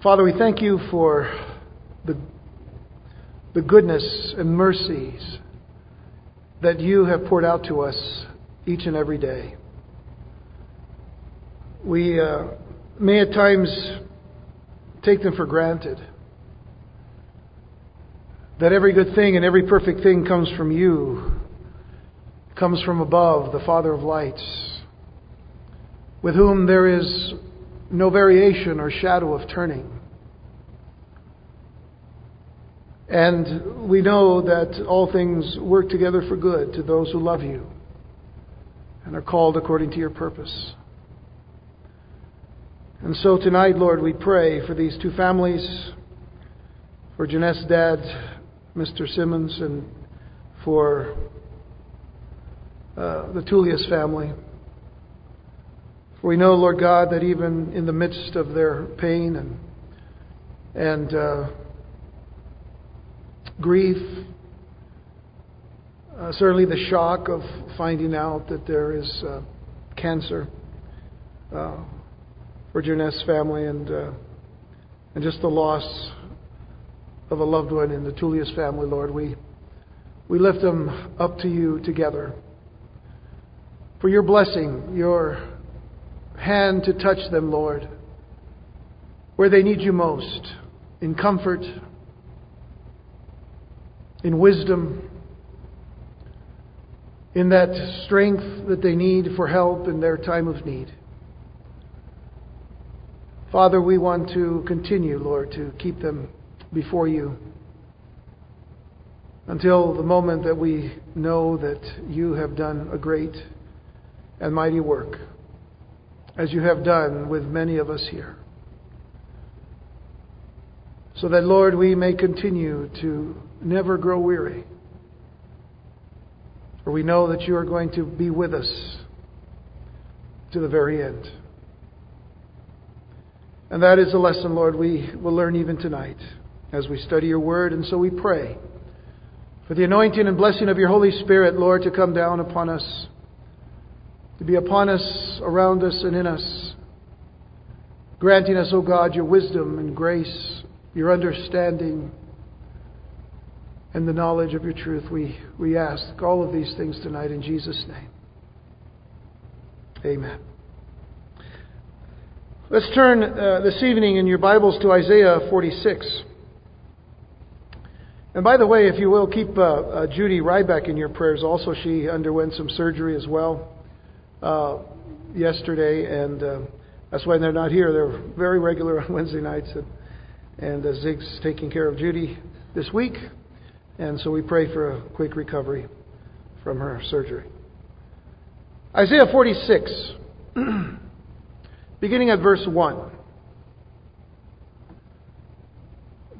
Father, we thank you for the, the goodness and mercies that you have poured out to us each and every day. We uh, may at times take them for granted. That every good thing and every perfect thing comes from you, comes from above, the Father of lights, with whom there is no variation or shadow of turning. And we know that all things work together for good to those who love you and are called according to your purpose. And so tonight, Lord, we pray for these two families, for Jeanette's dad, Mr. Simmons, and for uh, the Tullius family. We know, Lord God, that even in the midst of their pain and and uh, grief, uh, certainly the shock of finding out that there is uh, cancer uh, for Jeanette's family and uh, and just the loss of a loved one in the Tullius family, Lord, we we lift them up to you together. For your blessing, your hand to touch them, Lord, where they need you most, in comfort, in wisdom, in that strength that they need for help in their time of need. Father, we want to continue, Lord, to keep them before you until the moment that we know that you have done a great and mighty work, as you have done with many of us here. So that, Lord, we may continue to never grow weary. For we know that you are going to be with us to the very end. And that is a lesson, Lord, we will learn even tonight as we study your word. And so we pray for the anointing and blessing of your Holy Spirit, Lord, to come down upon us, to be upon us, around us, and in us, granting us, O God, your wisdom and grace, your understanding, and the knowledge of your truth. We, we ask all of these things tonight in Jesus' name. Amen. Let's turn uh, this evening in your Bibles to Isaiah 46. And by the way, if you will, keep uh, uh, Judy Ryback in your prayers also. She underwent some surgery as well uh, yesterday, and uh, that's why they're not here. They're very regular on Wednesday nights. And, and uh, Zig's taking care of Judy this week, and so we pray for a quick recovery from her surgery. Isaiah 46. beginning at verse 1.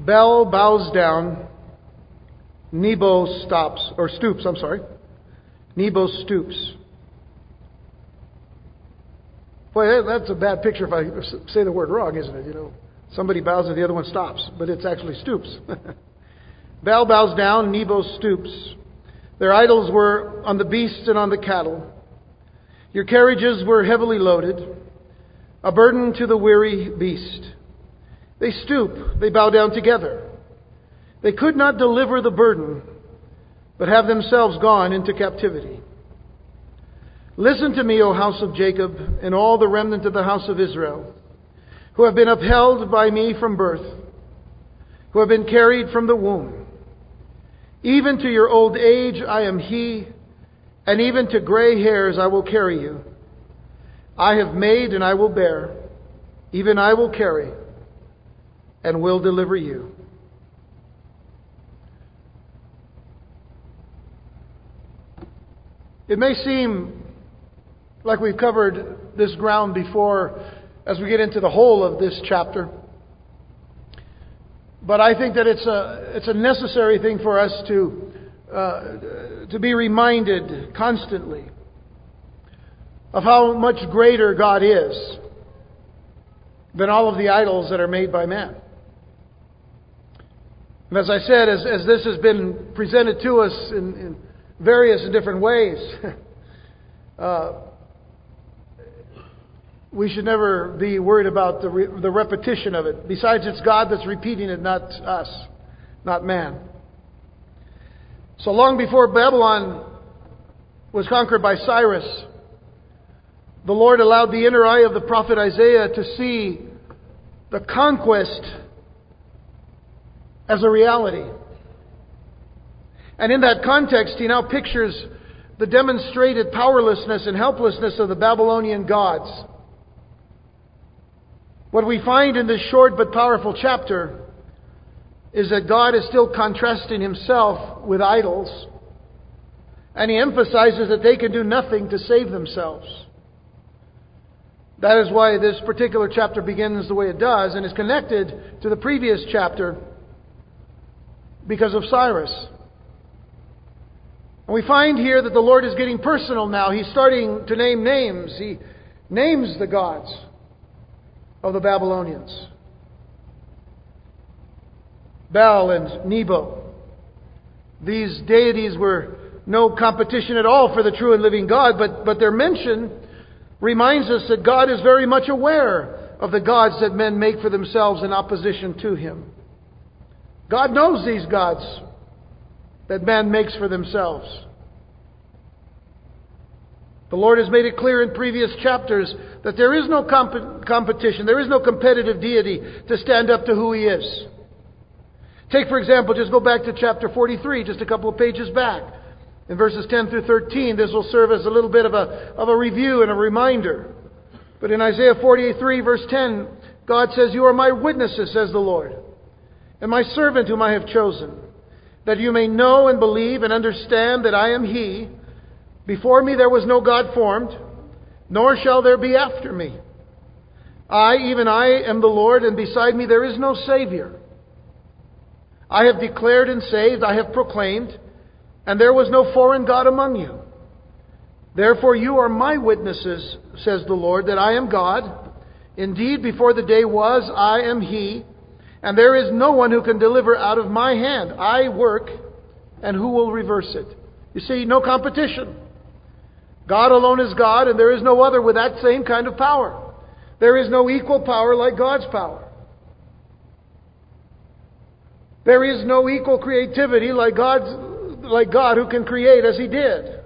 Bel bows down, Nebo stops, or stoops, I'm sorry. Nebo stoops. Boy, that's a bad picture if I say the word wrong, isn't it? You know, somebody bows and the other one stops, but it's actually stoops. Bel bows down, Nebo stoops. Their idols were on the beasts and on the cattle. Your carriages were heavily loaded a burden to the weary beast. They stoop, they bow down together. They could not deliver the burden, but have themselves gone into captivity. Listen to me, O house of Jacob, and all the remnant of the house of Israel, who have been upheld by me from birth, who have been carried from the womb. Even to your old age I am he, and even to gray hairs I will carry you. I have made and I will bear, even I will carry and will deliver you. It may seem like we've covered this ground before as we get into the whole of this chapter. But I think that it's a, it's a necessary thing for us to, uh, to be reminded constantly of how much greater God is than all of the idols that are made by man. And as I said, as, as this has been presented to us in, in various different ways, uh, we should never be worried about the, re- the repetition of it. Besides, it's God that's repeating it, not us, not man. So long before Babylon was conquered by Cyrus, the Lord allowed the inner eye of the prophet Isaiah to see the conquest as a reality. And in that context, he now pictures the demonstrated powerlessness and helplessness of the Babylonian gods. What we find in this short but powerful chapter is that God is still contrasting himself with idols, and he emphasizes that they can do nothing to save themselves. That is why this particular chapter begins the way it does and is connected to the previous chapter because of Cyrus. And we find here that the Lord is getting personal now. He's starting to name names. He names the gods of the Babylonians Baal and Nebo. These deities were no competition at all for the true and living God, but, but their mention reminds us that God is very much aware of the gods that men make for themselves in opposition to Him. God knows these gods that man makes for themselves. The Lord has made it clear in previous chapters that there is no comp- competition, there is no competitive deity to stand up to who He is. Take, for example, just go back to chapter 43, just a couple of pages back. In verses 10 through 13, this will serve as a little bit of a, of a review and a reminder. But in Isaiah 48, 3, verse 10, God says, You are my witnesses, says the Lord, and my servant whom I have chosen, that you may know and believe and understand that I am He. Before me there was no God formed, nor shall there be after me. I, even I, am the Lord, and beside me there is no Savior. I have declared and saved, I have proclaimed, and there was no foreign God among you. Therefore, you are my witnesses, says the Lord, that I am God. Indeed, before the day was, I am He, and there is no one who can deliver out of my hand. I work, and who will reverse it? You see, no competition. God alone is God, and there is no other with that same kind of power. There is no equal power like God's power. There is no equal creativity like God's like God who can create as He did.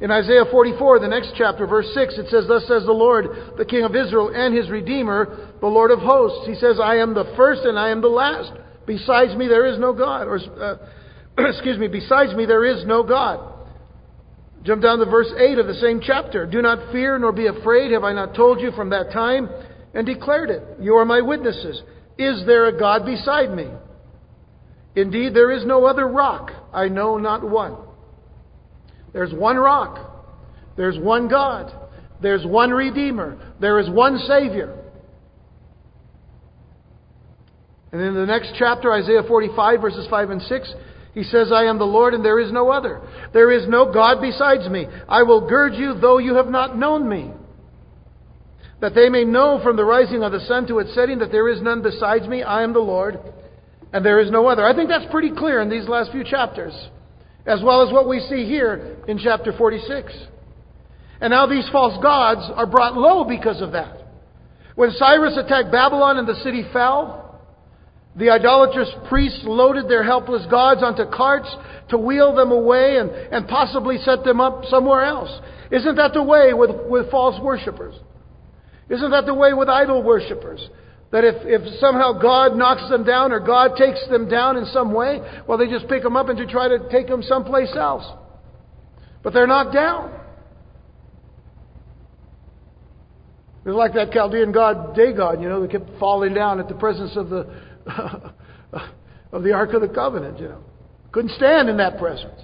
In Isaiah 44, the next chapter, verse 6, it says, Thus says the Lord, the King of Israel and His Redeemer, the Lord of hosts. He says, I am the first and I am the last. Besides me there is no God. Or, uh, excuse me, besides me there is no God. Jump down to verse 8 of the same chapter. Do not fear nor be afraid. Have I not told you from that time and declared it? You are my witnesses. Is there a God beside me? Indeed, there is no other rock. I know not one. There's one rock. There's one God. There's one Redeemer. There is one Savior. And in the next chapter, Isaiah 45, verses 5 and 6, he says, I am the Lord and there is no other. There is no God besides me. I will gird you though you have not known me. That they may know from the rising of the sun to its setting that there is none besides me. I am the Lord and there is no other. I think that's pretty clear in these last few chapters, as well as what we see here in chapter 46. And now these false gods are brought low because of that. When Cyrus attacked Babylon and the city fell, the idolatrous priests loaded their helpless gods onto carts to wheel them away and, and possibly set them up somewhere else. Isn't that the way with, with false worshippers? Isn't that the way with idol worshippers? That if, if somehow God knocks them down or God takes them down in some way, well, they just pick them up and to try to take them someplace else. But they're knocked down. It was like that Chaldean god Dagon, you know, that kept falling down at the presence of the of the Ark of the Covenant, you know. Couldn't stand in that presence.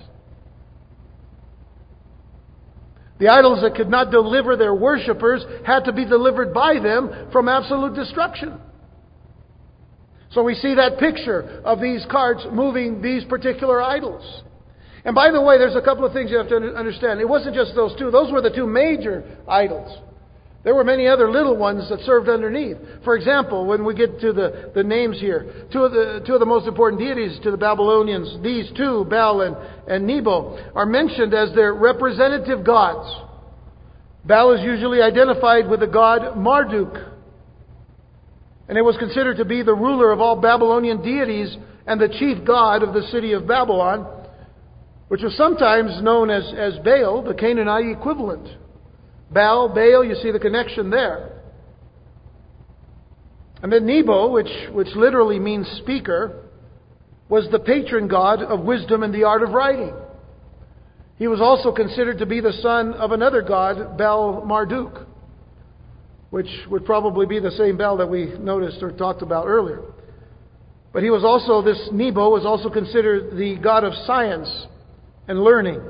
The idols that could not deliver their worshippers had to be delivered by them from absolute destruction. So we see that picture of these carts moving these particular idols. And by the way, there's a couple of things you have to understand. It wasn't just those two, those were the two major idols. There were many other little ones that served underneath. For example, when we get to the, the names here, two of the, two of the most important deities to the Babylonians, these two, Baal and, and Nebo, are mentioned as their representative gods. Baal is usually identified with the god Marduk. And it was considered to be the ruler of all Babylonian deities and the chief god of the city of Babylon, which was sometimes known as, as Baal, the Canaanite equivalent. Baal, Baal, you see the connection there. And then Nebo, which, which literally means speaker, was the patron god of wisdom and the art of writing. He was also considered to be the son of another god, Bel Marduk, which would probably be the same Bel that we noticed or talked about earlier. But he was also, this Nebo was also considered the god of science and learning.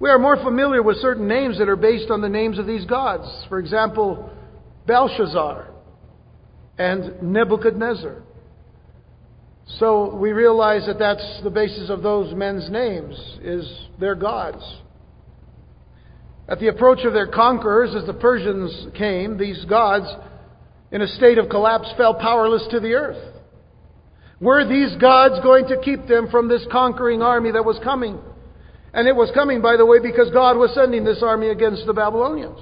We are more familiar with certain names that are based on the names of these gods. For example, Belshazzar and Nebuchadnezzar. So we realize that that's the basis of those men's names, is their gods. At the approach of their conquerors, as the Persians came, these gods, in a state of collapse, fell powerless to the earth. Were these gods going to keep them from this conquering army that was coming? And it was coming, by the way, because God was sending this army against the Babylonians.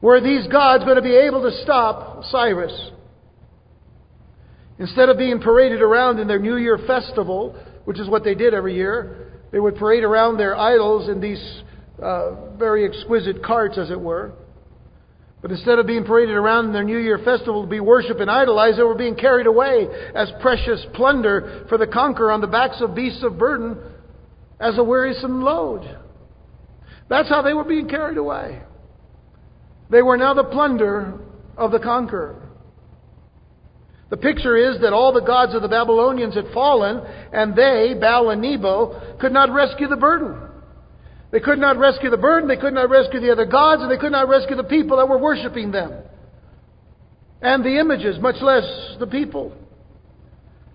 Were these gods going to be able to stop Cyrus? Instead of being paraded around in their New Year festival, which is what they did every year, they would parade around their idols in these uh, very exquisite carts, as it were. But instead of being paraded around in their New Year festival to be worshipped and idolized, they were being carried away as precious plunder for the conqueror on the backs of beasts of burden as a wearisome load. That's how they were being carried away. They were now the plunder of the conqueror. The picture is that all the gods of the Babylonians had fallen, and they, Baal and Nebo, could not rescue the burden. They could not rescue the burden, they could not rescue the other gods, and they could not rescue the people that were worshiping them. And the images, much less the people.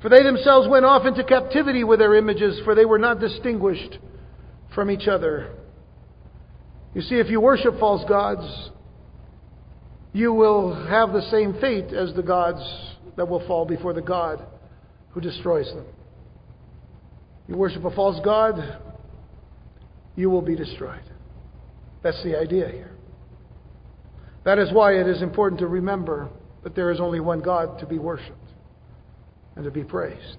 For they themselves went off into captivity with their images, for they were not distinguished from each other. You see, if you worship false gods, you will have the same fate as the gods that will fall before the God who destroys them. You worship a false God, you will be destroyed. That's the idea here. That is why it is important to remember that there is only one God to be worshiped and to be praised.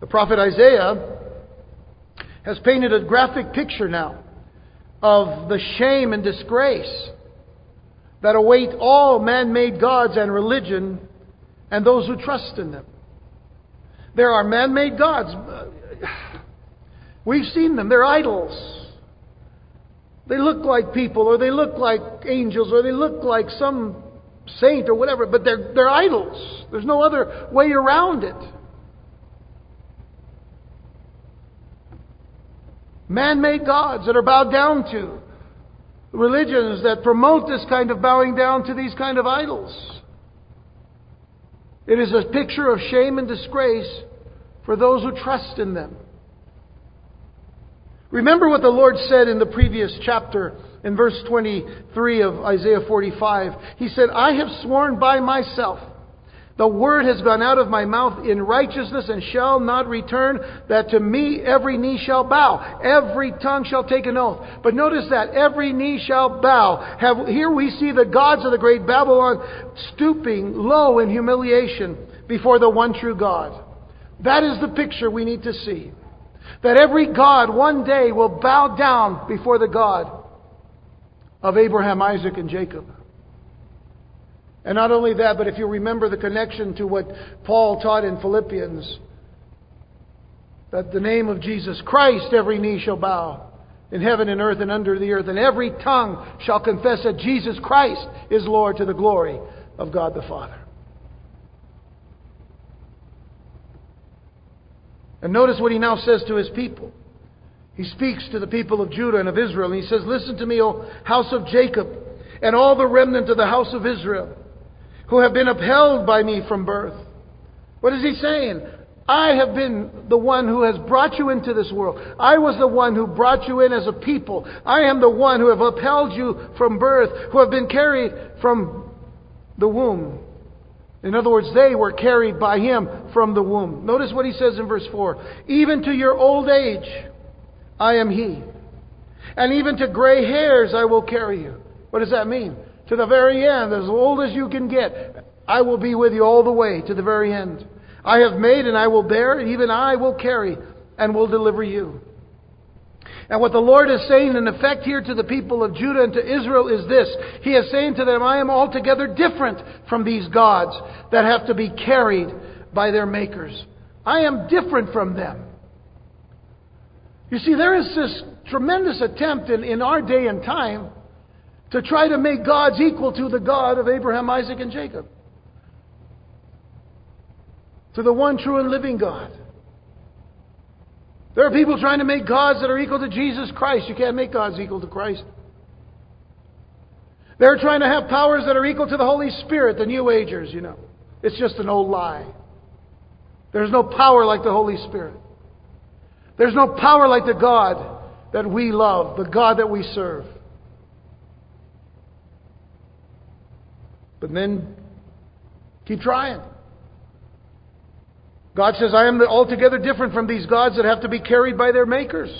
The prophet Isaiah has painted a graphic picture now of the shame and disgrace that await all man made gods and religion and those who trust in them. There are man made gods. We've seen them, they're idols. They look like people, or they look like angels, or they look like some saint or whatever, but they're, they're idols. There's no other way around it. Man made gods that are bowed down to religions that promote this kind of bowing down to these kind of idols. It is a picture of shame and disgrace for those who trust in them. Remember what the Lord said in the previous chapter in verse 23 of Isaiah 45. He said, I have sworn by myself the word has gone out of my mouth in righteousness and shall not return, that to me every knee shall bow, every tongue shall take an oath. But notice that every knee shall bow. Have, here we see the gods of the great Babylon stooping low in humiliation before the one true God. That is the picture we need to see. That every God one day will bow down before the God of Abraham, Isaac, and Jacob. And not only that, but if you remember the connection to what Paul taught in Philippians, that the name of Jesus Christ every knee shall bow in heaven and earth and under the earth, and every tongue shall confess that Jesus Christ is Lord to the glory of God the Father. And notice what he now says to his people. He speaks to the people of Judah and of Israel, and he says, Listen to me, O house of Jacob, and all the remnant of the house of Israel who have been upheld by me from birth. What is he saying? I have been the one who has brought you into this world. I was the one who brought you in as a people. I am the one who have upheld you from birth, who have been carried from the womb. In other words, they were carried by him from the womb. Notice what he says in verse 4 Even to your old age, I am he. And even to gray hairs I will carry you. What does that mean? To the very end, as old as you can get, I will be with you all the way to the very end. I have made and I will bear, even I will carry and will deliver you. And what the Lord is saying in effect here to the people of Judah and to Israel is this. He is saying to them, I am altogether different from these gods that have to be carried by their makers. I am different from them. You see, there is this tremendous attempt in, in our day and time to try to make gods equal to the God of Abraham, Isaac, and Jacob. To the one true and living God. There are people trying to make gods that are equal to Jesus Christ. You can't make gods equal to Christ. They're trying to have powers that are equal to the Holy Spirit, the New Agers, you know. It's just an old lie. There's no power like the Holy Spirit. There's no power like the God that we love, the God that we serve. But then keep trying. God says, I am altogether different from these gods that have to be carried by their makers.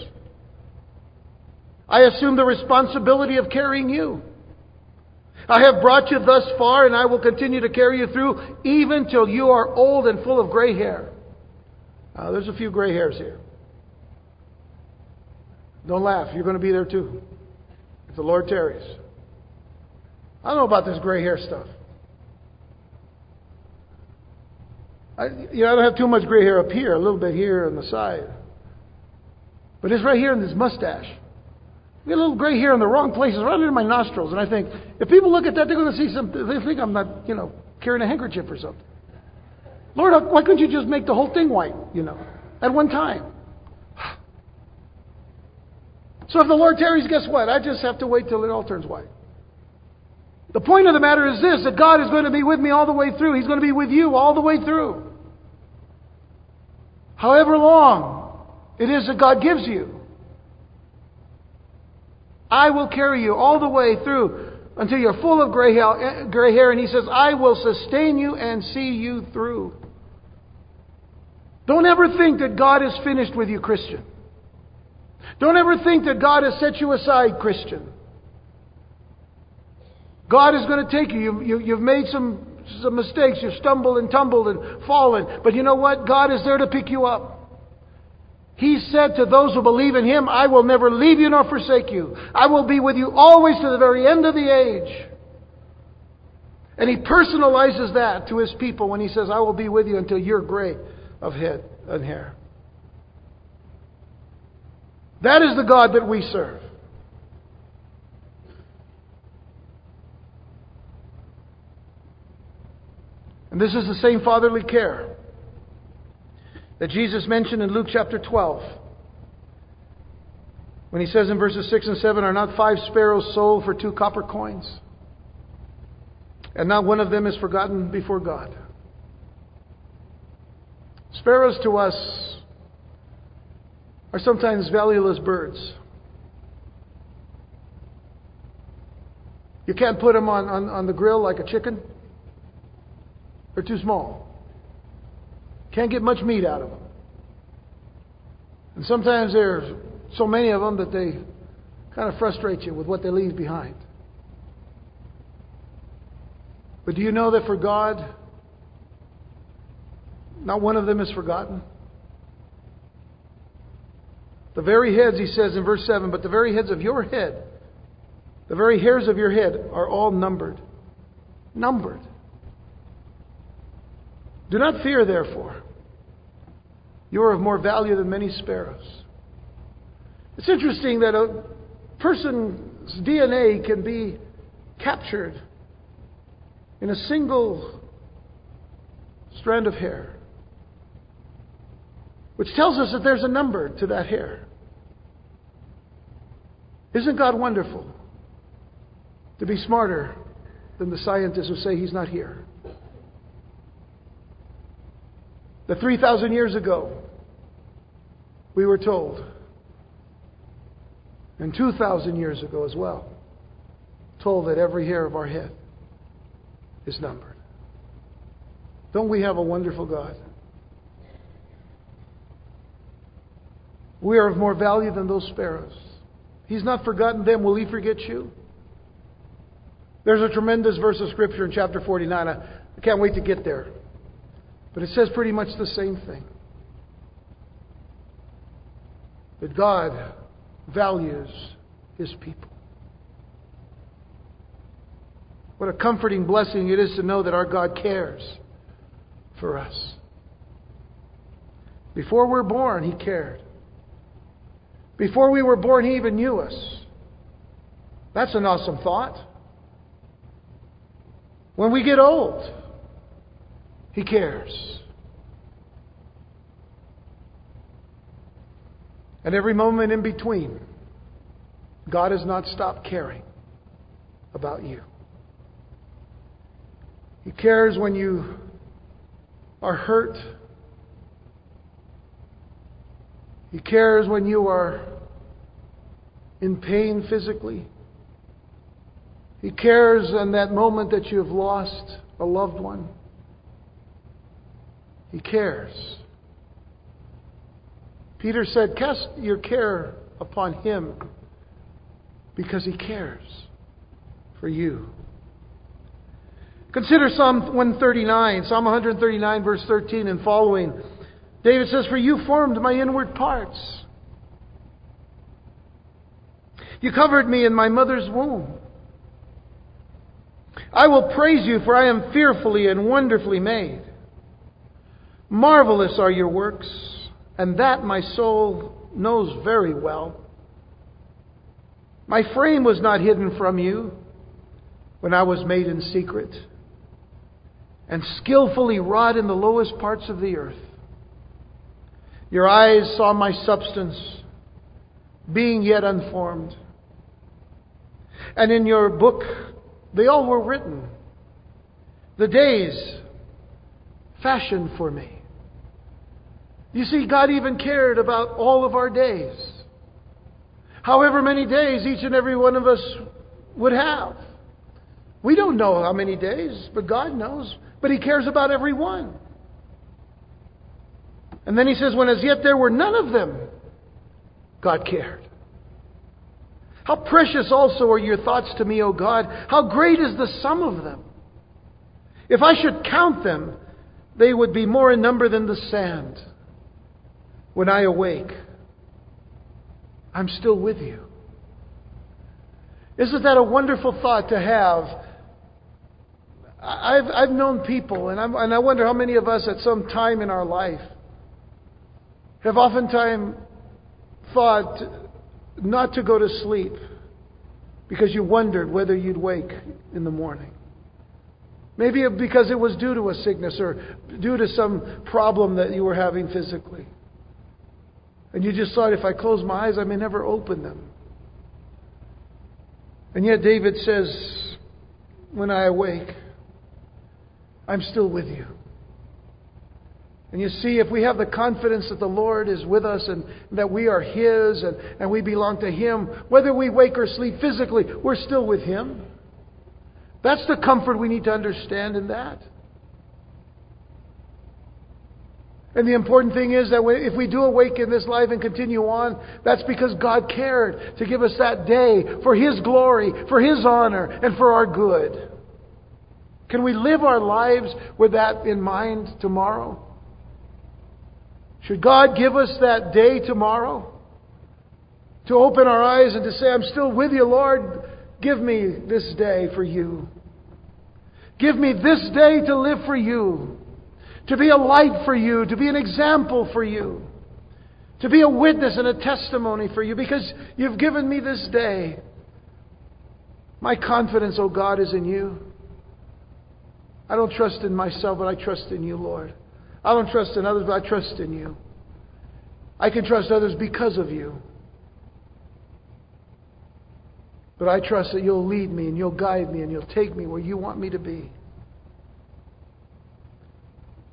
I assume the responsibility of carrying you. I have brought you thus far, and I will continue to carry you through even till you are old and full of gray hair. There's a few gray hairs here. Don't laugh. You're going to be there too. If the Lord tarries. I don't know about this gray hair stuff. I, you know, I don't have too much gray hair up here, a little bit here on the side. But it's right here in this mustache. I get a little gray hair in the wrong places, right under my nostrils. And I think, if people look at that, they're going to see something. They think I'm not, you know, carrying a handkerchief or something. Lord, why couldn't you just make the whole thing white, you know, at one time? So if the Lord tarries, guess what? I just have to wait till it all turns white. The point of the matter is this that God is going to be with me all the way through. He's going to be with you all the way through. However long it is that God gives you. I will carry you all the way through until you're full of gray hair. Eh, and He says, I will sustain you and see you through. Don't ever think that God is finished with you, Christian. Don't ever think that God has set you aside, Christian. God is going to take you. you, you you've made some, some mistakes. You've stumbled and tumbled and fallen. But you know what? God is there to pick you up. He said to those who believe in Him, I will never leave you nor forsake you. I will be with you always to the very end of the age. And He personalizes that to His people when He says, I will be with you until you're gray of head and hair. That is the God that we serve. And this is the same fatherly care that Jesus mentioned in Luke chapter 12. When he says in verses 6 and 7, Are not five sparrows sold for two copper coins? And not one of them is forgotten before God. Sparrows to us are sometimes valueless birds. You can't put them on, on, on the grill like a chicken. They're too small. Can't get much meat out of them. And sometimes there's so many of them that they kind of frustrate you with what they leave behind. But do you know that for God, not one of them is forgotten? The very heads, he says in verse 7, but the very heads of your head, the very hairs of your head are all numbered. Numbered. Do not fear, therefore. You are of more value than many sparrows. It's interesting that a person's DNA can be captured in a single strand of hair, which tells us that there's a number to that hair. Isn't God wonderful to be smarter than the scientists who say he's not here? That 3,000 years ago, we were told, and 2,000 years ago as well, told that every hair of our head is numbered. Don't we have a wonderful God? We are of more value than those sparrows. He's not forgotten them. Will He forget you? There's a tremendous verse of Scripture in chapter 49. I, can't wait to get there. But it says pretty much the same thing. That God values His people. What a comforting blessing it is to know that our God cares for us. Before we're born, He cared. Before we were born, He even knew us. That's an awesome thought. When we get old, He cares. And every moment in between, God has not stopped caring about you. He cares when you are hurt. He cares when you are in pain physically. He cares in that moment that you have lost a loved one. He cares. Peter said, Cast your care upon him because he cares for you. Consider Psalm 139, Psalm 139, verse 13 and following. David says, For you formed my inward parts. You covered me in my mother's womb. I will praise you, for I am fearfully and wonderfully made. Marvelous are your works, and that my soul knows very well. My frame was not hidden from you when I was made in secret and skillfully wrought in the lowest parts of the earth. Your eyes saw my substance, being yet unformed. And in your book, they all were written. The days fashioned for me. You see, God even cared about all of our days. However many days each and every one of us would have. We don't know how many days, but God knows. But He cares about every one. And then He says, When as yet there were none of them, God cared. How precious also are your thoughts to me, O God. How great is the sum of them. If I should count them, they would be more in number than the sand. When I awake, I'm still with you. Isn't that a wonderful thought to have I've, I've known people, and, and i wonder how many of us at some time in our life have oftentimes thought not to go to sleep because you wondered whether you'd wake in the morning. Maybe because it was due to a sickness or due to some problem that you were having physically. And you just thought, if I close my eyes, I may never open them. And yet, David says, when I awake, I'm still with you. And you see, if we have the confidence that the Lord is with us and that we are His and, and we belong to Him, whether we wake or sleep physically, we're still with Him. That's the comfort we need to understand in that. And the important thing is that if we do awake in this life and continue on, that's because God cared to give us that day for His glory, for His honor, and for our good. Can we live our lives with that in mind tomorrow? Should God give us that day tomorrow to open our eyes and to say, I'm still with you, Lord? Give me this day for you. Give me this day to live for you, to be a light for you, to be an example for you, to be a witness and a testimony for you, because you've given me this day. My confidence, O oh God, is in you. I don't trust in myself, but I trust in you, Lord. I don't trust in others, but I trust in you. I can trust others because of you. But I trust that you'll lead me and you'll guide me and you'll take me where you want me to be.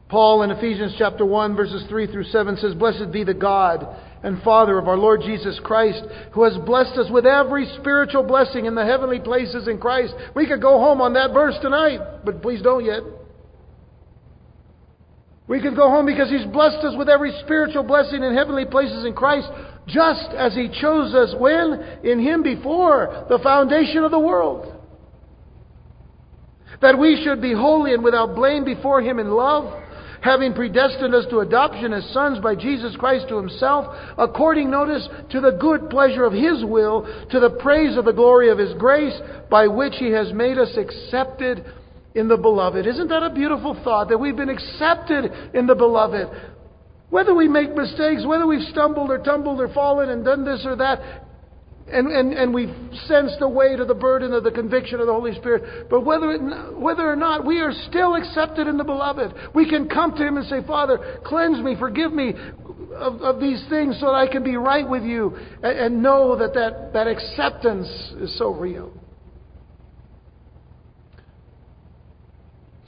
Paul in Ephesians chapter 1 verses 3 through 7 says, Blessed be the God and Father of our Lord Jesus Christ, who has blessed us with every spiritual blessing in the heavenly places in Christ. We could go home on that verse tonight, but please don't yet. We could go home because He's blessed us with every spiritual blessing in heavenly places in Christ. just as He chose us when? In Him before the foundation of the world. That we should be holy and without blame before Him in love, having predestined us to adoption as sons by Jesus Christ to Himself, according, notice, to the good pleasure of His will, to the praise of the glory of His grace, by which He has made us accepted in the beloved. Isn't that a beautiful thought that we've been accepted in the beloved? Whether we make mistakes, whether we've stumbled or tumbled or fallen and done this or that, and, and, and we've sensed the weight of the burden of the conviction of the Holy Spirit. But whether, it, whether or not, we are still accepted in the beloved. We can come to Him and say, Father, cleanse me, forgive me of, of these things so that I can be right with you and, and know that, that that acceptance is so real.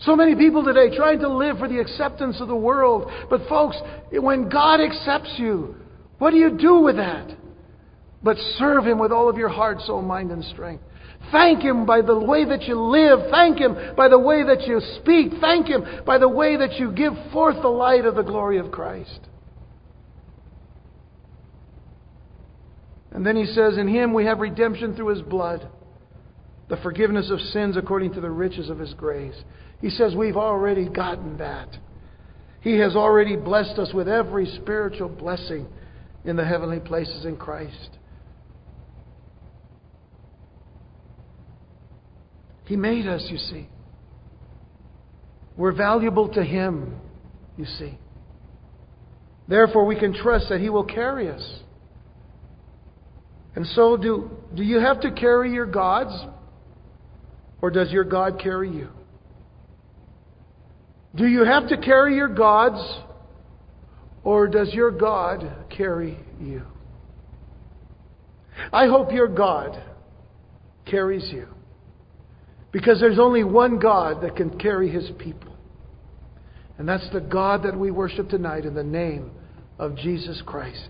So many people today trying to live for the acceptance of the world. But folks, when God accepts you, what do you do with that? But serve Him with all of your heart, soul, mind, and strength. Thank Him by the way that you live. Thank Him by the way that you speak. Thank Him by the way that you give forth the light of the glory of Christ. And then He says, In Him we have redemption through His blood, the forgiveness of sins according to the riches of His grace. He says we've already gotten that. He has already blessed us with every spiritual blessing in the heavenly places in Christ. He made us, you see. We're valuable to Him, you see. Therefore, we can trust that He will carry us. And so, do, do you have to carry your gods? Or does your God carry you? Do you have to carry your gods, or does your God carry you? I hope your God carries you. Because there's only one God that can carry his people. And that's the God that we worship tonight in the name of Jesus Christ.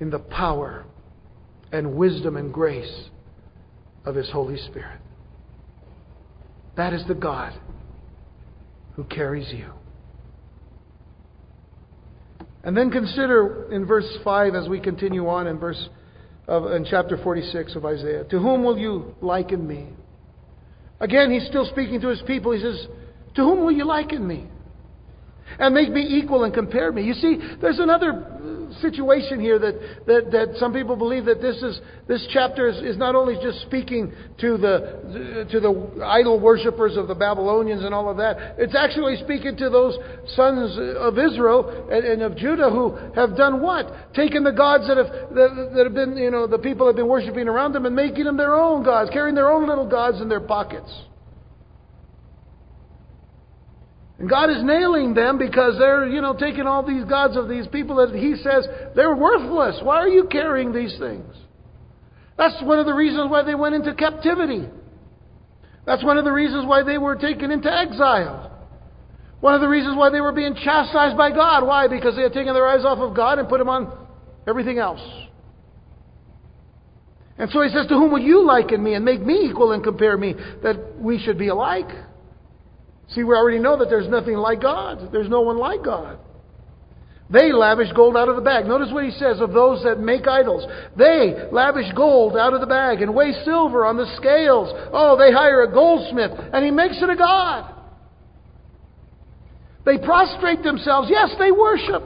In the power and wisdom and grace of his Holy Spirit. That is the God who carries you. And then consider in verse 5 as we continue on in verse of, in chapter 46 of Isaiah. To whom will you liken me? Again, he's still speaking to his people. He says, To whom will you liken me? And make me equal and compare me. You see, there's another uh, situation here that, that, that some people believe that this is this chapter is, is not only just speaking to the to the idol worshippers of the Babylonians and all of that. It's actually speaking to those sons of Israel and, and of Judah who have done what? Taken the gods that have that, that have been you know the people have been worshiping around them and making them their own gods, carrying their own little gods in their pockets. And God is nailing them because they're, you know, taking all these gods of these people that He says they're worthless. Why are you carrying these things? That's one of the reasons why they went into captivity. That's one of the reasons why they were taken into exile. One of the reasons why they were being chastised by God. Why? Because they had taken their eyes off of God and put them on everything else. And so he says, To whom will you liken me and make me equal and compare me that we should be alike? See, we already know that there's nothing like God. There's no one like God. They lavish gold out of the bag. Notice what he says of those that make idols. They lavish gold out of the bag and weigh silver on the scales. Oh, they hire a goldsmith and he makes it a god. They prostrate themselves. Yes, they worship.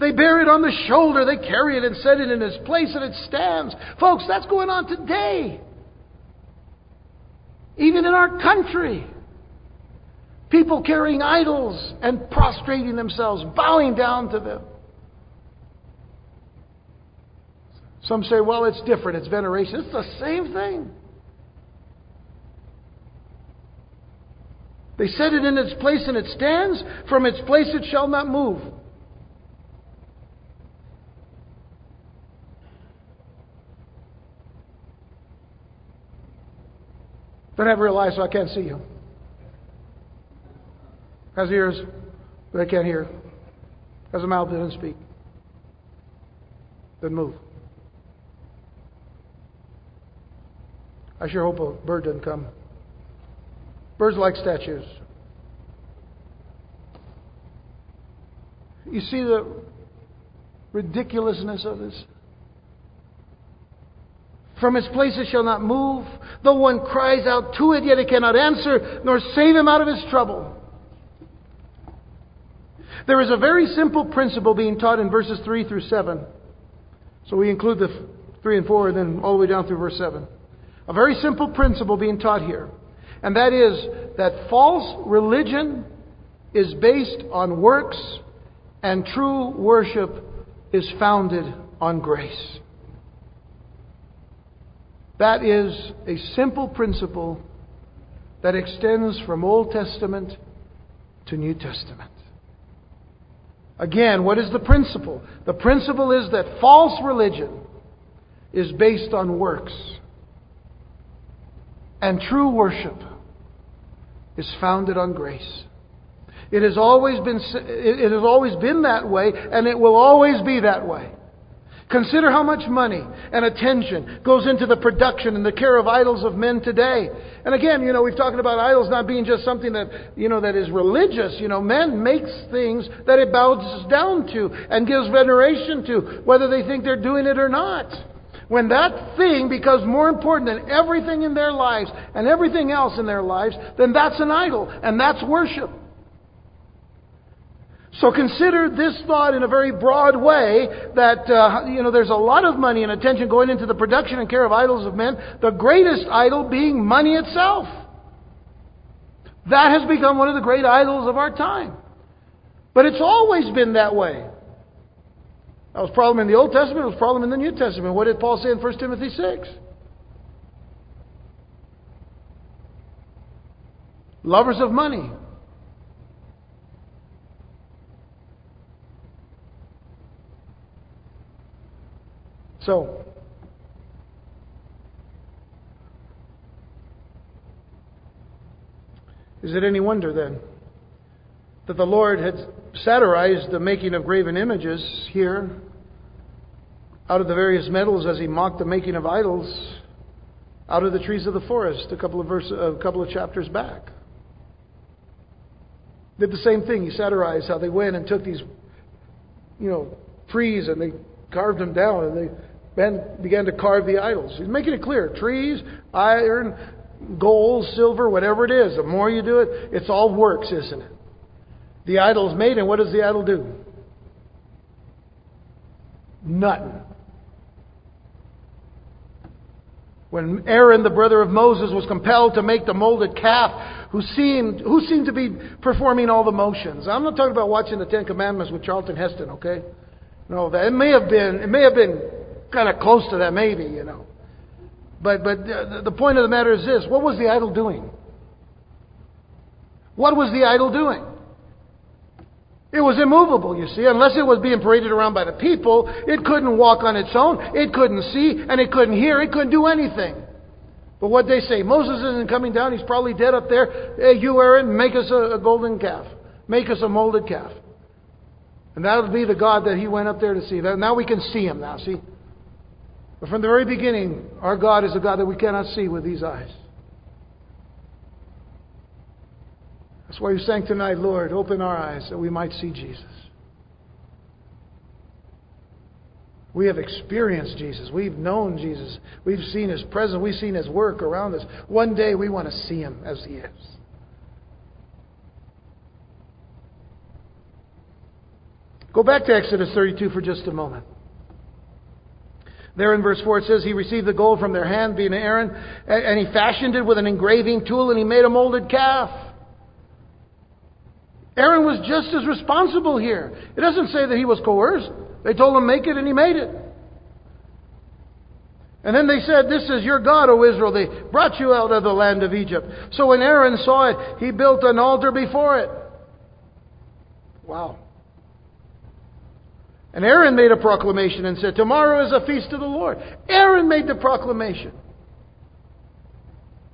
They bear it on the shoulder. They carry it and set it in its place and it stands. Folks, that's going on today. Even in our country, people carrying idols and prostrating themselves, bowing down to them. Some say, well, it's different, it's veneration. It's the same thing. They set it in its place and it stands. From its place it shall not move. Don't have real eyes, so I can't see you. Has ears, but I can't hear. Has a mouth, doesn't speak. Doesn't move. I sure hope a bird doesn't come. Birds like statues. You see the ridiculousness of this? From his place it shall not move. Though one cries out to it, yet it cannot answer, nor save him out of his trouble. There is a very simple principle being taught in verses 3 through 7. So we include the 3 and 4 and then all the way down through verse 7. A very simple principle being taught here. And that is that false religion is based on works and true worship is founded on grace. That is a simple principle that extends from Old Testament to New Testament. Again, what is the principle? The principle is that false religion is based on works, and true worship is founded on grace. It has always been, it has always been that way, and it will always be that way. Consider how much money and attention goes into the production and the care of idols of men today. And again, you know, we've talked about idols not being just something that, you know, that is religious. You know, men makes things that it bows down to and gives veneration to, whether they think they're doing it or not. When that thing becomes more important than everything in their lives and everything else in their lives, then that's an idol and that's worship. So consider this thought in a very broad way that, uh, you know, there's a lot of money and attention going into the production and care of idols of men, the greatest idol being money itself. That has become one of the great idols of our time. But it's always been that way. That was a problem in the Old Testament, it was a problem in the New Testament. What did Paul say in 1 Timothy 6? Lovers of money. So, is it any wonder then that the Lord had satirized the making of graven images here out of the various metals as he mocked the making of idols out of the trees of the forest a couple of verses, a couple of chapters back? Did the same thing. He satirized how they went and took these, you know, trees and they carved them down and they Ben began to carve the idols. He's making it clear trees, iron, gold, silver, whatever it is. The more you do it, it's all works, isn't it? The idol's made, and what does the idol do? Nothing. When Aaron, the brother of Moses, was compelled to make the molded calf, who seemed, who seemed to be performing all the motions. I'm not talking about watching the Ten Commandments with Charlton Heston, okay? No, that it may have been, it may have been kind of close to that, maybe, you know. But, but the point of the matter is this what was the idol doing? What was the idol doing? It was immovable, you see. Unless it was being paraded around by the people, it couldn't walk on its own, it couldn't see, and it couldn't hear, it couldn't do anything. But what they say, Moses isn't coming down, he's probably dead up there. Hey, you, Aaron, make us a, a golden calf. Make us a molded calf. And that'll be the God that he went up there to see. Now we can see him now, see? But from the very beginning, our God is a God that we cannot see with these eyes. That's why you sang tonight, Lord, open our eyes that we might see Jesus. We have experienced Jesus. We've known Jesus. We've seen His presence. We've seen His work around us. One day we want to see Him as He is. Go back to Exodus 32 for just a moment. There in verse 4 it says, He received the gold from their hand, being Aaron, and he fashioned it with an engraving tool, and he made a molded calf. Aaron was just as responsible here. It doesn't say that he was coerced. They told him, make it, and he made it. And then they said, This is your God, O Israel. They brought you out of the land of Egypt. So when Aaron saw it, he built an altar before it. Wow. And Aaron made a proclamation and said, Tomorrow is a feast of the Lord. Aaron made the proclamation.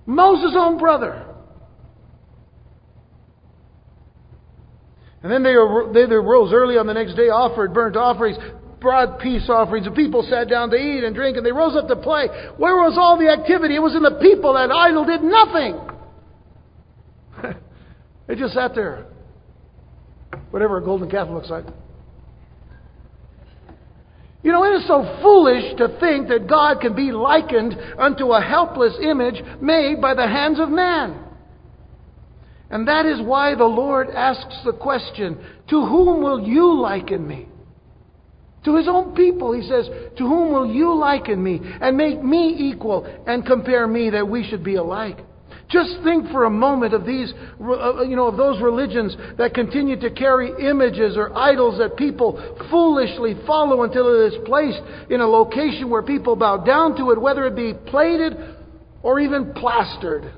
Moses' own brother. And then they, they rose early on the next day, offered burnt offerings, brought peace offerings. The people sat down to eat and drink, and they rose up to play. Where was all the activity? It was in the people. That idol did nothing. they just sat there. Whatever a golden calf looks like. You know, it is so foolish to think that God can be likened unto a helpless image made by the hands of man. And that is why the Lord asks the question, To whom will you liken me? To his own people, he says, To whom will you liken me and make me equal and compare me that we should be alike? Just think for a moment of these, uh, you know, of those religions that continue to carry images or idols that people foolishly follow until it is placed in a location where people bow down to it, whether it be plated or even plastered.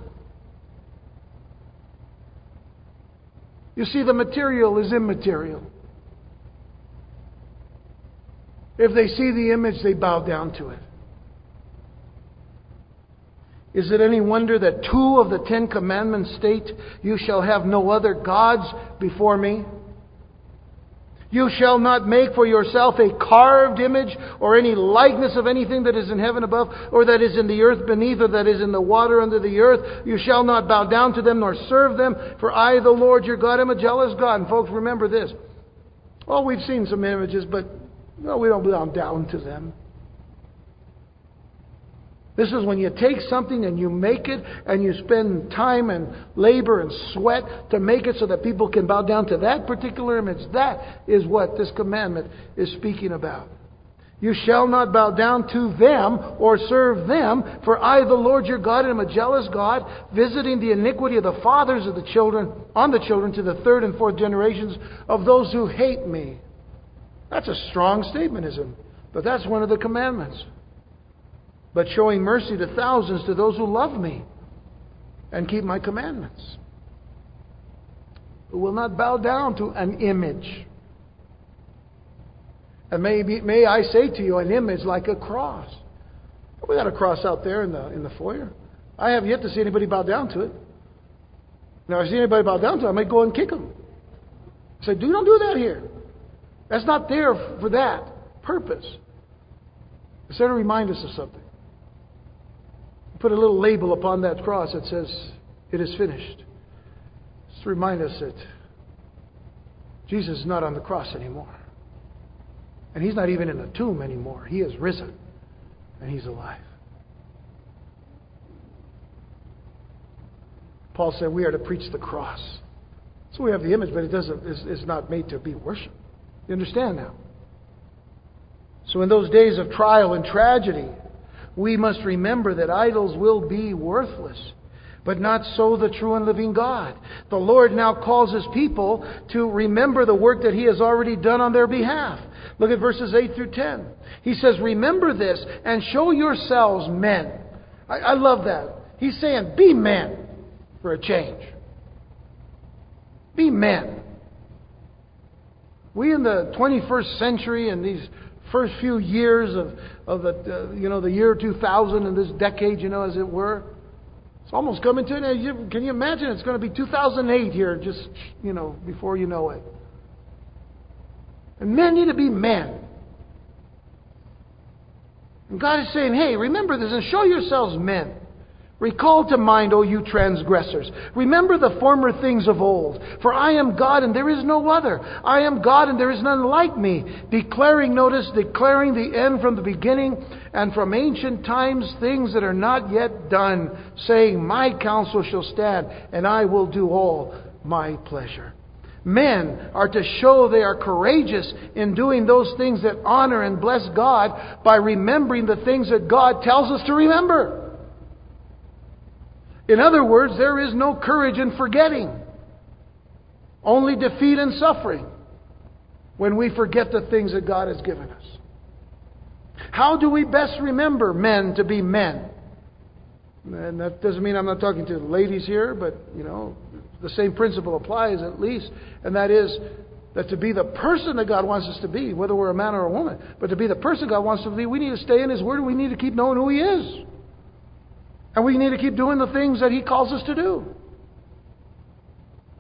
You see, the material is immaterial. If they see the image, they bow down to it. Is it any wonder that two of the Ten Commandments state, You shall have no other gods before me? You shall not make for yourself a carved image or any likeness of anything that is in heaven above, or that is in the earth beneath, or that is in the water under the earth. You shall not bow down to them nor serve them, for I, the Lord your God, am a jealous God. And folks, remember this. Oh, we've seen some images, but no, we don't bow down to them. This is when you take something and you make it and you spend time and labor and sweat to make it so that people can bow down to that particular image. That is what this commandment is speaking about. You shall not bow down to them or serve them, for I, the Lord your God, am a jealous God, visiting the iniquity of the fathers of the children on the children to the third and fourth generations of those who hate me. That's a strong statement, isn't it? But that's one of the commandments but showing mercy to thousands to those who love me and keep my commandments. Who will not bow down to an image. And may, be, may I say to you, an image like a cross. We got a cross out there in the, in the foyer. I have yet to see anybody bow down to it. Now, if I see anybody bow down to it, I might go and kick them. I say, do don't do that here. That's not there for that purpose. It's there to remind us of something put a little label upon that cross that says, It is finished. Just to remind us that Jesus is not on the cross anymore. And he's not even in the tomb anymore. He is risen and he's alive. Paul said we are to preach the cross. So we have the image, but it doesn't it's, not made to be worshiped. You understand now? So in those days of trial and tragedy, we must remember that idols will be worthless. But not so the true and living God. The Lord now calls His people to remember the work that He has already done on their behalf. Look at verses 8 through 10. He says, Remember this and show yourselves men. I, I love that. He's saying, Be men for a change. Be men. We in the 21st century and these first few years of, of the, uh, you know, the year 2000 and this decade, you know, as it were. It's almost coming to an end. Can you imagine? It's going to be 2008 here, just, you know, before you know it. And men need to be men. And God is saying, hey, remember this and show yourselves men. Recall to mind, O you transgressors. Remember the former things of old. For I am God and there is no other. I am God and there is none like me. Declaring, notice, declaring the end from the beginning and from ancient times things that are not yet done, saying, My counsel shall stand and I will do all my pleasure. Men are to show they are courageous in doing those things that honor and bless God by remembering the things that God tells us to remember. In other words, there is no courage in forgetting, only defeat and suffering when we forget the things that God has given us. How do we best remember men to be men? And that doesn't mean I'm not talking to the ladies here, but you know, the same principle applies at least, and that is that to be the person that God wants us to be, whether we're a man or a woman, but to be the person God wants us to be, we need to stay in His Word. And we need to keep knowing who He is. And we need to keep doing the things that He calls us to do.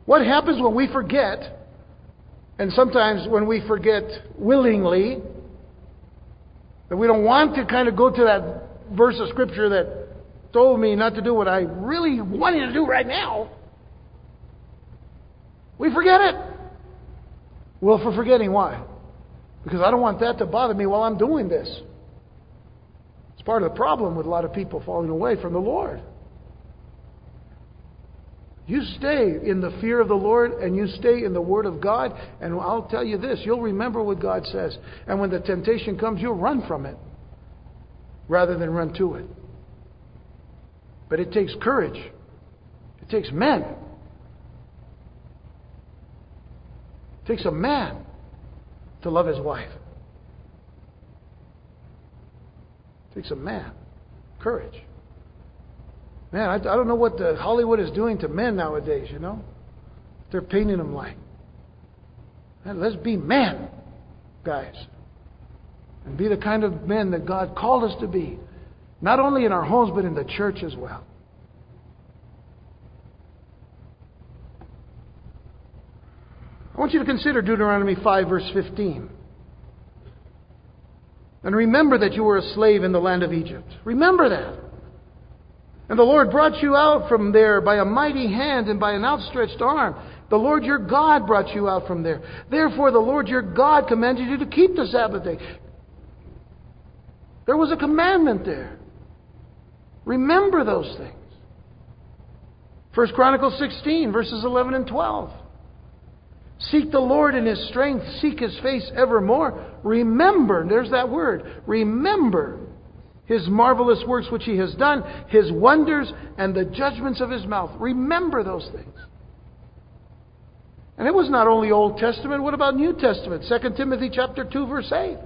What happens when we forget, and sometimes when we forget willingly, that we don't want to kind of go to that verse of Scripture that told me not to do what I really wanted to do right now? We forget it. Well, for forgetting, why? Because I don't want that to bother me while I'm doing this. It's part of the problem with a lot of people falling away from the Lord. You stay in the fear of the Lord and you stay in the Word of God, and I'll tell you this you'll remember what God says. And when the temptation comes, you'll run from it rather than run to it. But it takes courage, it takes men. It takes a man to love his wife. It takes a man. Courage. Man, I, I don't know what the Hollywood is doing to men nowadays, you know? They're painting them like. Man, let's be men, guys. And be the kind of men that God called us to be. Not only in our homes, but in the church as well. I want you to consider Deuteronomy 5, verse 15. And remember that you were a slave in the land of Egypt. Remember that. And the Lord brought you out from there by a mighty hand and by an outstretched arm. The Lord your God brought you out from there. Therefore, the Lord your God commanded you to keep the Sabbath day. There was a commandment there. Remember those things. 1 Chronicles 16, verses 11 and 12. Seek the Lord in His strength. Seek His face evermore. Remember, there's that word. Remember his marvelous works which he has done, his wonders, and the judgments of his mouth. Remember those things. And it was not only Old Testament, what about New Testament? 2 Timothy chapter 2 verse 8.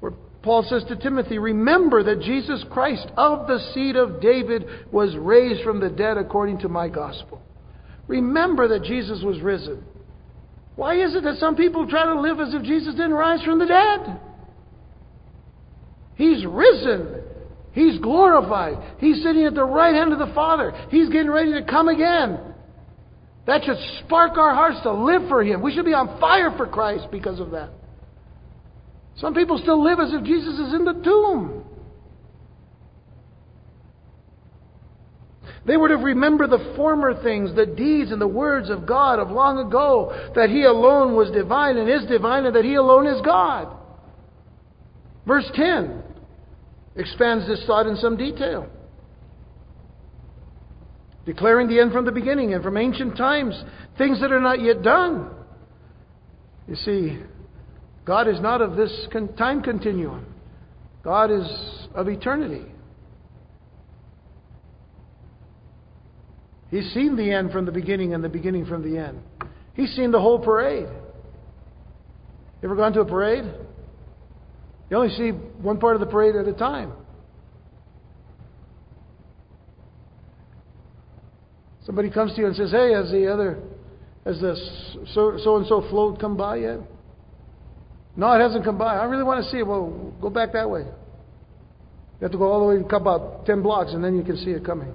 Where Paul says to Timothy, "Remember that Jesus Christ of the seed of David was raised from the dead according to my gospel." Remember that Jesus was risen. Why is it that some people try to live as if Jesus didn't rise from the dead? He's risen. He's glorified. He's sitting at the right hand of the Father. He's getting ready to come again. That should spark our hearts to live for Him. We should be on fire for Christ because of that. Some people still live as if Jesus is in the tomb. They were to remember the former things, the deeds and the words of God of long ago, that He alone was divine and is divine, and that He alone is God. Verse 10 expands this thought in some detail. Declaring the end from the beginning and from ancient times, things that are not yet done. You see, God is not of this time continuum, God is of eternity. He's seen the end from the beginning and the beginning from the end. He's seen the whole parade. You ever gone to a parade? You only see one part of the parade at a time. Somebody comes to you and says, Hey, has the other, has the so and so float come by yet? No, it hasn't come by. I really want to see it. Well, go back that way. You have to go all the way, come about 10 blocks, and then you can see it coming.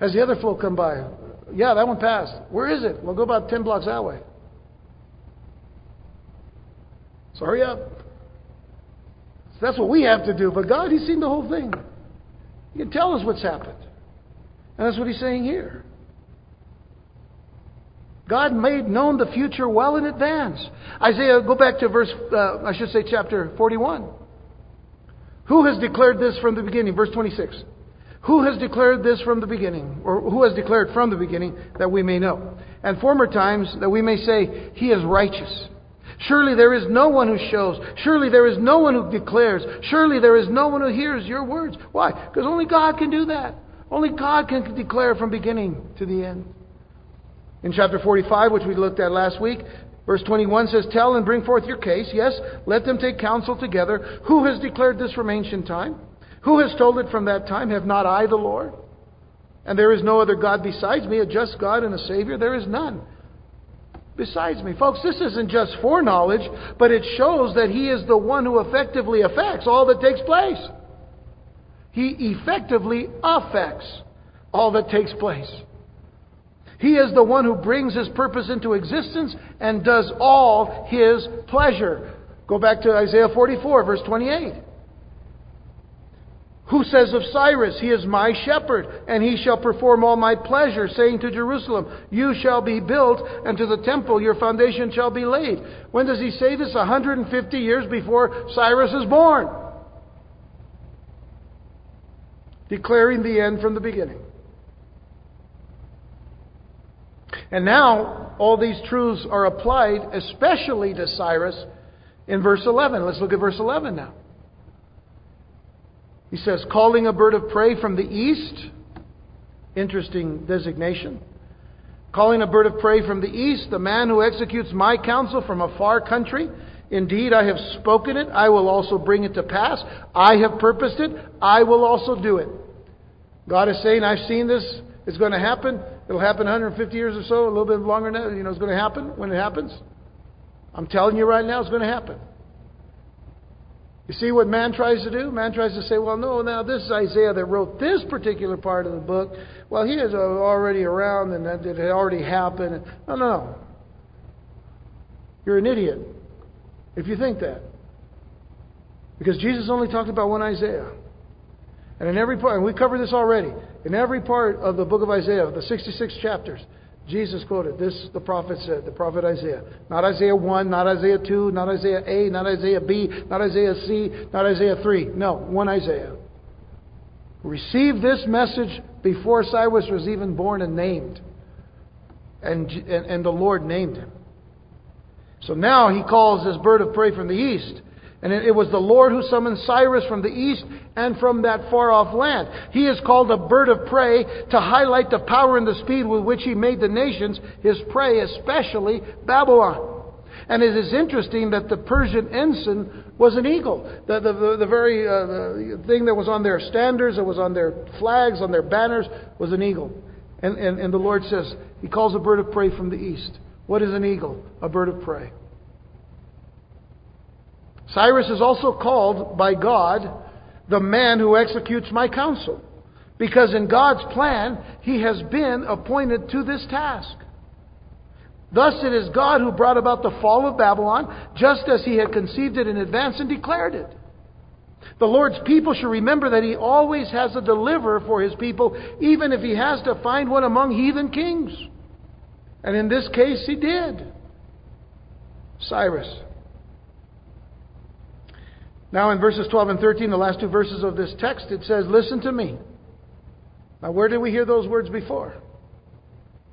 Has the other float come by? Yeah, that one passed. Where is it? Well, go about 10 blocks that way. So hurry up. So that's what we have to do. But God, He's seen the whole thing. He can tell us what's happened. And that's what He's saying here. God made known the future well in advance. Isaiah, go back to verse, uh, I should say chapter 41. Who has declared this from the beginning? Verse 26. Who has declared this from the beginning? Or who has declared from the beginning that we may know? And former times that we may say, He is righteous. Surely there is no one who shows. Surely there is no one who declares. Surely there is no one who hears your words. Why? Because only God can do that. Only God can declare from beginning to the end. In chapter 45, which we looked at last week, verse 21 says, Tell and bring forth your case. Yes, let them take counsel together. Who has declared this from ancient time? Who has told it from that time? Have not I the Lord? And there is no other God besides me, a just God and a Savior. There is none besides me. Folks, this isn't just foreknowledge, but it shows that He is the one who effectively affects all that takes place. He effectively affects all that takes place. He is the one who brings His purpose into existence and does all His pleasure. Go back to Isaiah 44, verse 28. Who says of Cyrus, He is my shepherd, and he shall perform all my pleasure, saying to Jerusalem, You shall be built, and to the temple your foundation shall be laid. When does he say this? 150 years before Cyrus is born. Declaring the end from the beginning. And now, all these truths are applied, especially to Cyrus, in verse 11. Let's look at verse 11 now. He says, calling a bird of prey from the east. Interesting designation. Calling a bird of prey from the east, the man who executes my counsel from a far country. Indeed, I have spoken it. I will also bring it to pass. I have purposed it. I will also do it. God is saying, I've seen this. It's going to happen. It'll happen 150 years or so, a little bit longer now. You know, it's going to happen when it happens. I'm telling you right now, it's going to happen. You see what man tries to do? Man tries to say, well, no, now this is Isaiah that wrote this particular part of the book. Well, he is already around and that it had already happened. No, no, no. You're an idiot if you think that. Because Jesus only talked about one Isaiah. And in every part, and we covered this already, in every part of the book of Isaiah, the 66 chapters, Jesus quoted this, the prophet said, the prophet Isaiah. Not Isaiah 1, not Isaiah 2, not Isaiah A, not Isaiah B, not Isaiah C, not Isaiah 3. No, one Isaiah. Received this message before Cyrus was even born and named. And, and, and the Lord named him. So now he calls this bird of prey from the east. And it was the Lord who summoned Cyrus from the east and from that far off land. He is called a bird of prey to highlight the power and the speed with which he made the nations his prey, especially Babylon. And it is interesting that the Persian ensign was an eagle. The, the, the, the very uh, the thing that was on their standards, that was on their flags, on their banners, was an eagle. And, and, and the Lord says, He calls a bird of prey from the east. What is an eagle? A bird of prey. Cyrus is also called by God the man who executes my counsel. Because in God's plan, he has been appointed to this task. Thus, it is God who brought about the fall of Babylon, just as he had conceived it in advance and declared it. The Lord's people should remember that he always has a deliverer for his people, even if he has to find one among heathen kings. And in this case, he did. Cyrus. Now, in verses 12 and 13, the last two verses of this text, it says, Listen to me. Now, where did we hear those words before?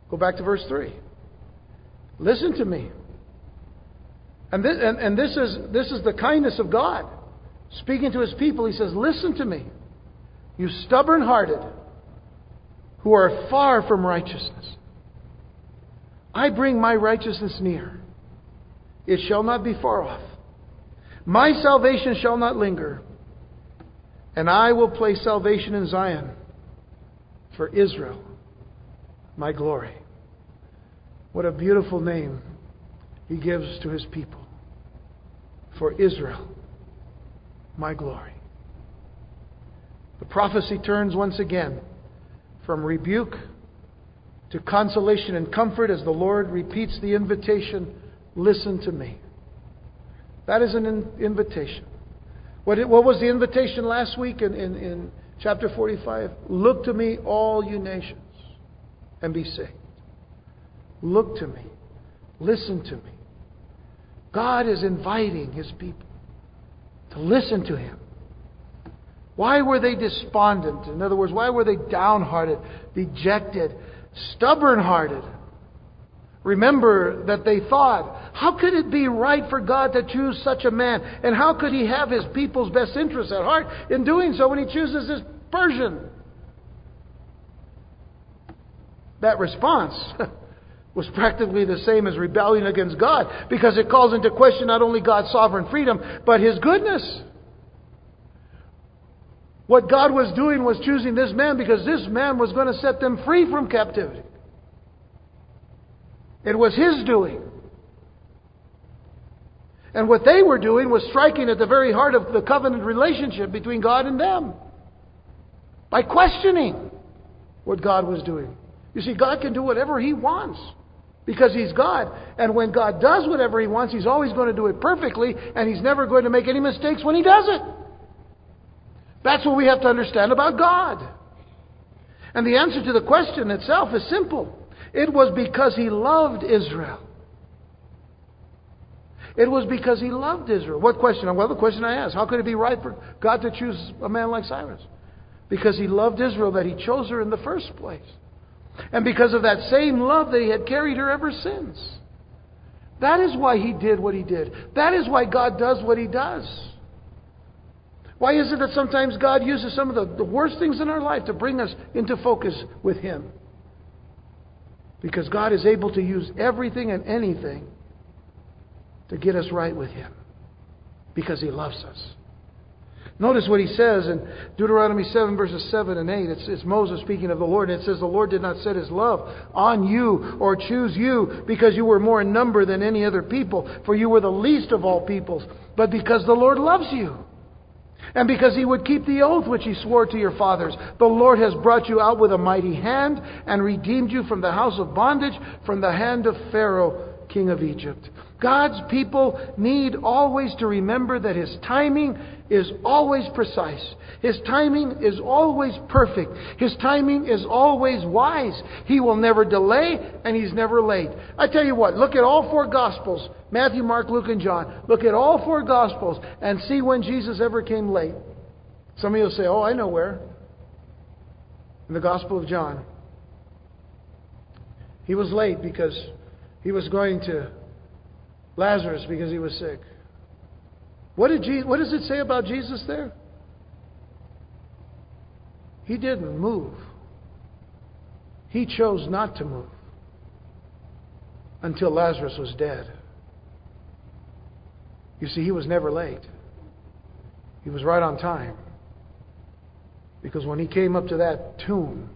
Go back to verse 3. Listen to me. And this, and, and this, is, this is the kindness of God. Speaking to his people, he says, Listen to me, you stubborn hearted, who are far from righteousness. I bring my righteousness near, it shall not be far off. My salvation shall not linger, and I will place salvation in Zion for Israel, my glory. What a beautiful name he gives to his people. For Israel, my glory. The prophecy turns once again from rebuke to consolation and comfort as the Lord repeats the invitation listen to me. That is an in- invitation. What, it, what was the invitation last week in, in, in chapter 45? Look to me, all you nations, and be saved. Look to me. Listen to me. God is inviting his people to listen to him. Why were they despondent? In other words, why were they downhearted, dejected, stubborn hearted? Remember that they thought, how could it be right for God to choose such a man? And how could he have his people's best interests at heart in doing so when he chooses this Persian? That response was practically the same as rebellion against God because it calls into question not only God's sovereign freedom, but his goodness. What God was doing was choosing this man because this man was going to set them free from captivity. It was his doing. And what they were doing was striking at the very heart of the covenant relationship between God and them by questioning what God was doing. You see, God can do whatever He wants because He's God. And when God does whatever He wants, He's always going to do it perfectly, and He's never going to make any mistakes when He does it. That's what we have to understand about God. And the answer to the question itself is simple. It was because he loved Israel. It was because he loved Israel. What question? Well, the question I asked how could it be right for God to choose a man like Cyrus? Because he loved Israel that he chose her in the first place. And because of that same love that he had carried her ever since. That is why he did what he did. That is why God does what he does. Why is it that sometimes God uses some of the, the worst things in our life to bring us into focus with him? Because God is able to use everything and anything to get us right with Him because He loves us. Notice what he says in Deuteronomy 7, verses 7 and 8. It's, it's, Moses speaking of the Lord, and it says, The Lord did not set his love on you or choose you because you were more in number than any other people, for you were the least of all peoples, but because the Lord loves you. And because he would keep the oath which he swore to your fathers, the Lord has brought you out with a mighty hand and redeemed you from the house of bondage, from the hand of Pharaoh, king of Egypt. God's people need always to remember that His timing is always precise. His timing is always perfect. His timing is always wise. He will never delay and He's never late. I tell you what, look at all four Gospels Matthew, Mark, Luke, and John. Look at all four Gospels and see when Jesus ever came late. Some of you will say, Oh, I know where. In the Gospel of John. He was late because he was going to Lazarus because he was sick. What, did Jesus, what does it say about Jesus there? He didn't move. He chose not to move until Lazarus was dead. You see, he was never late. He was right on time. Because when he came up to that tomb,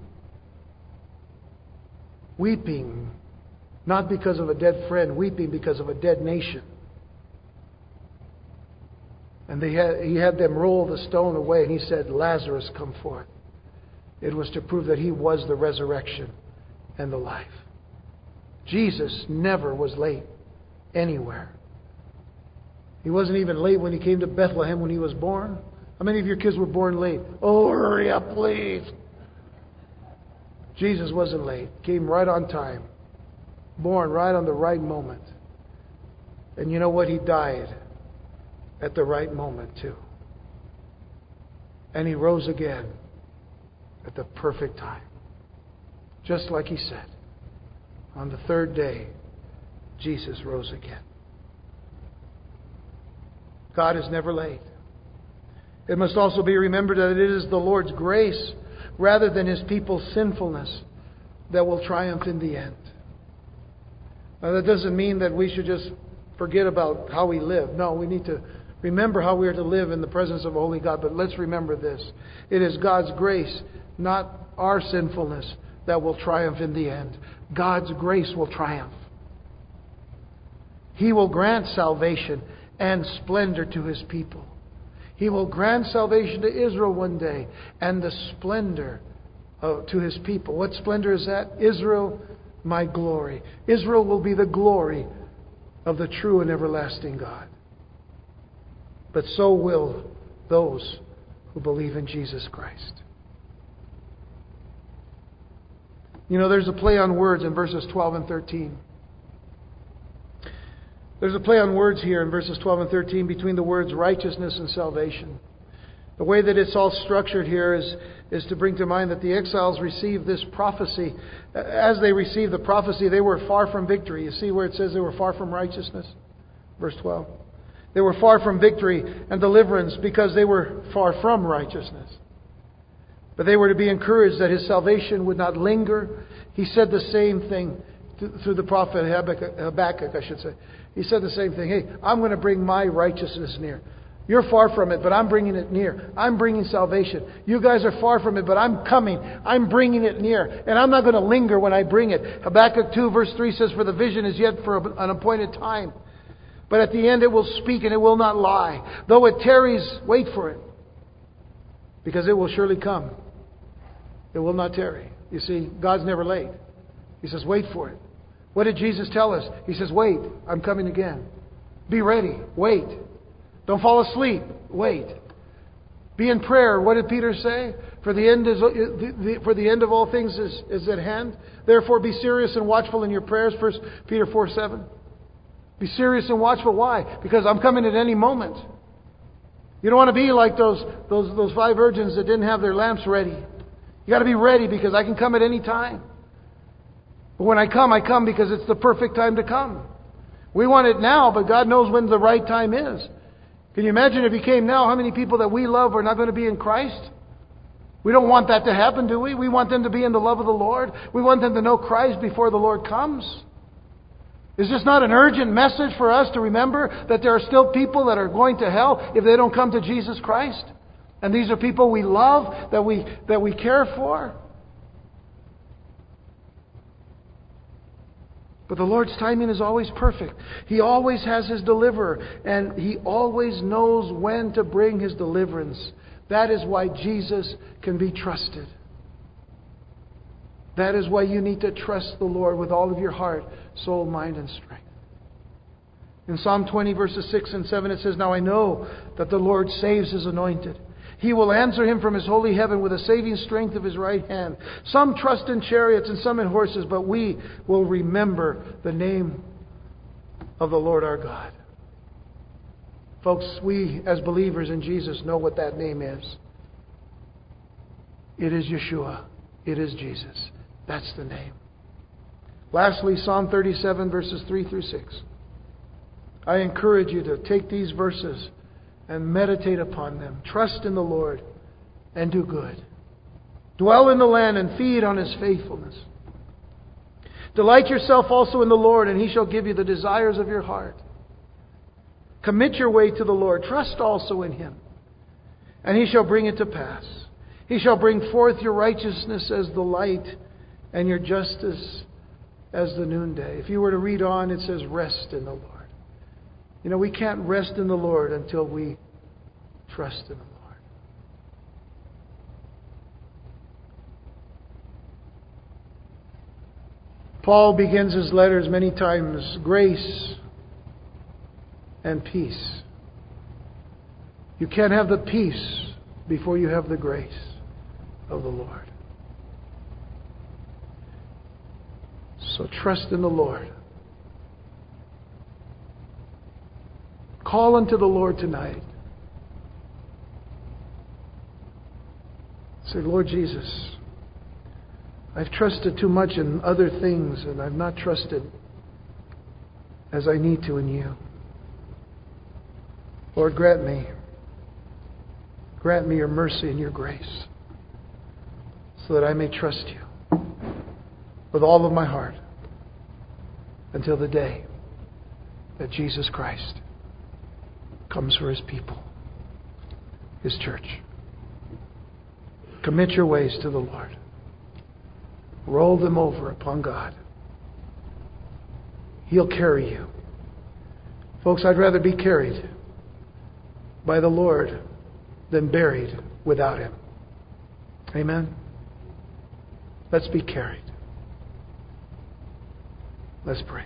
weeping not because of a dead friend, weeping because of a dead nation. And had, he had them roll the stone away, and he said, Lazarus, come forth. It was to prove that he was the resurrection and the life. Jesus never was late anywhere. He wasn't even late when he came to Bethlehem when he was born. How many of your kids were born late? Oh, hurry up, please. Jesus wasn't late. Came right on time born right on the right moment. And you know what? He died at the right moment, too. And he rose again at the perfect time. Just like he said. On the third day, Jesus rose again. God is never late. It must also be remembered that it is the Lord's grace rather than his people's sinfulness that will triumph in the end. Now, that doesn't mean that we should just forget about how we live. No, we need to remember how we are to live in the presence of a holy God. But let's remember this it is God's grace, not our sinfulness, that will triumph in the end. God's grace will triumph. He will grant salvation and splendor to his people. He will grant salvation to Israel one day and the splendor uh, to his people. What splendor is that? Israel my glory. Israel will be the glory of the true and everlasting God. But so will those who believe in Jesus Christ. You know, there's a play on words in verses 12 and 13. There's a play on words here in verses 12 and 13 between the words righteousness and salvation. The way that it's all structured here is, is to bring to mind that the exiles received this prophecy. As they received the prophecy, they were far from victory. You see where it says they were far from righteousness? Verse 12. They were far from victory and deliverance because they were far from righteousness. But they were to be encouraged that his salvation would not linger. He said the same thing through the prophet Habakkuk, I should say. He said the same thing. Hey, I'm going to bring my righteousness near. You're far from it, but I'm bringing it near. I'm bringing salvation. You guys are far from it, but I'm coming. I'm bringing it near. And I'm not going to linger when I bring it. Habakkuk 2, verse 3 says, For the vision is yet for an appointed time. But at the end it will speak and it will not lie. Though it tarries, wait for it. Because it will surely come. It will not tarry. You see, God's never late. He says, wait for it. What did Jesus tell us? He says, wait, I'm coming again. Be ready. Wait. Don't fall asleep. Wait. Be in prayer. What did Peter say? For the end, is, for the end of all things is, is at hand. Therefore, be serious and watchful in your prayers. 1 Peter 4 7. Be serious and watchful. Why? Because I'm coming at any moment. You don't want to be like those, those, those five virgins that didn't have their lamps ready. You got to be ready because I can come at any time. But when I come, I come because it's the perfect time to come. We want it now, but God knows when the right time is. Can you imagine if He came now, how many people that we love are not going to be in Christ? We don't want that to happen, do we? We want them to be in the love of the Lord. We want them to know Christ before the Lord comes. Is this not an urgent message for us to remember that there are still people that are going to hell if they don't come to Jesus Christ? And these are people we love, that we, that we care for. But the Lord's timing is always perfect. He always has His deliverer, and He always knows when to bring His deliverance. That is why Jesus can be trusted. That is why you need to trust the Lord with all of your heart, soul, mind, and strength. In Psalm 20, verses 6 and 7, it says, Now I know that the Lord saves His anointed. He will answer him from his holy heaven with the saving strength of his right hand. Some trust in chariots and some in horses, but we will remember the name of the Lord our God. Folks, we as believers in Jesus know what that name is. It is Yeshua. It is Jesus. That's the name. Lastly, Psalm 37, verses 3 through 6. I encourage you to take these verses and meditate upon them. Trust in the Lord and do good. Dwell in the land and feed on his faithfulness. Delight yourself also in the Lord, and he shall give you the desires of your heart. Commit your way to the Lord. Trust also in him, and he shall bring it to pass. He shall bring forth your righteousness as the light, and your justice as the noonday. If you were to read on, it says, Rest in the Lord. You know, we can't rest in the Lord until we trust in the Lord. Paul begins his letters many times grace and peace. You can't have the peace before you have the grace of the Lord. So trust in the Lord. Call unto the Lord tonight. Say, Lord Jesus, I've trusted too much in other things and I've not trusted as I need to in you. Lord, grant me, grant me your mercy and your grace so that I may trust you with all of my heart until the day that Jesus Christ comes for his people, his church. Commit your ways to the Lord. Roll them over upon God. He'll carry you. Folks, I'd rather be carried by the Lord than buried without Him. Amen? Let's be carried. Let's pray.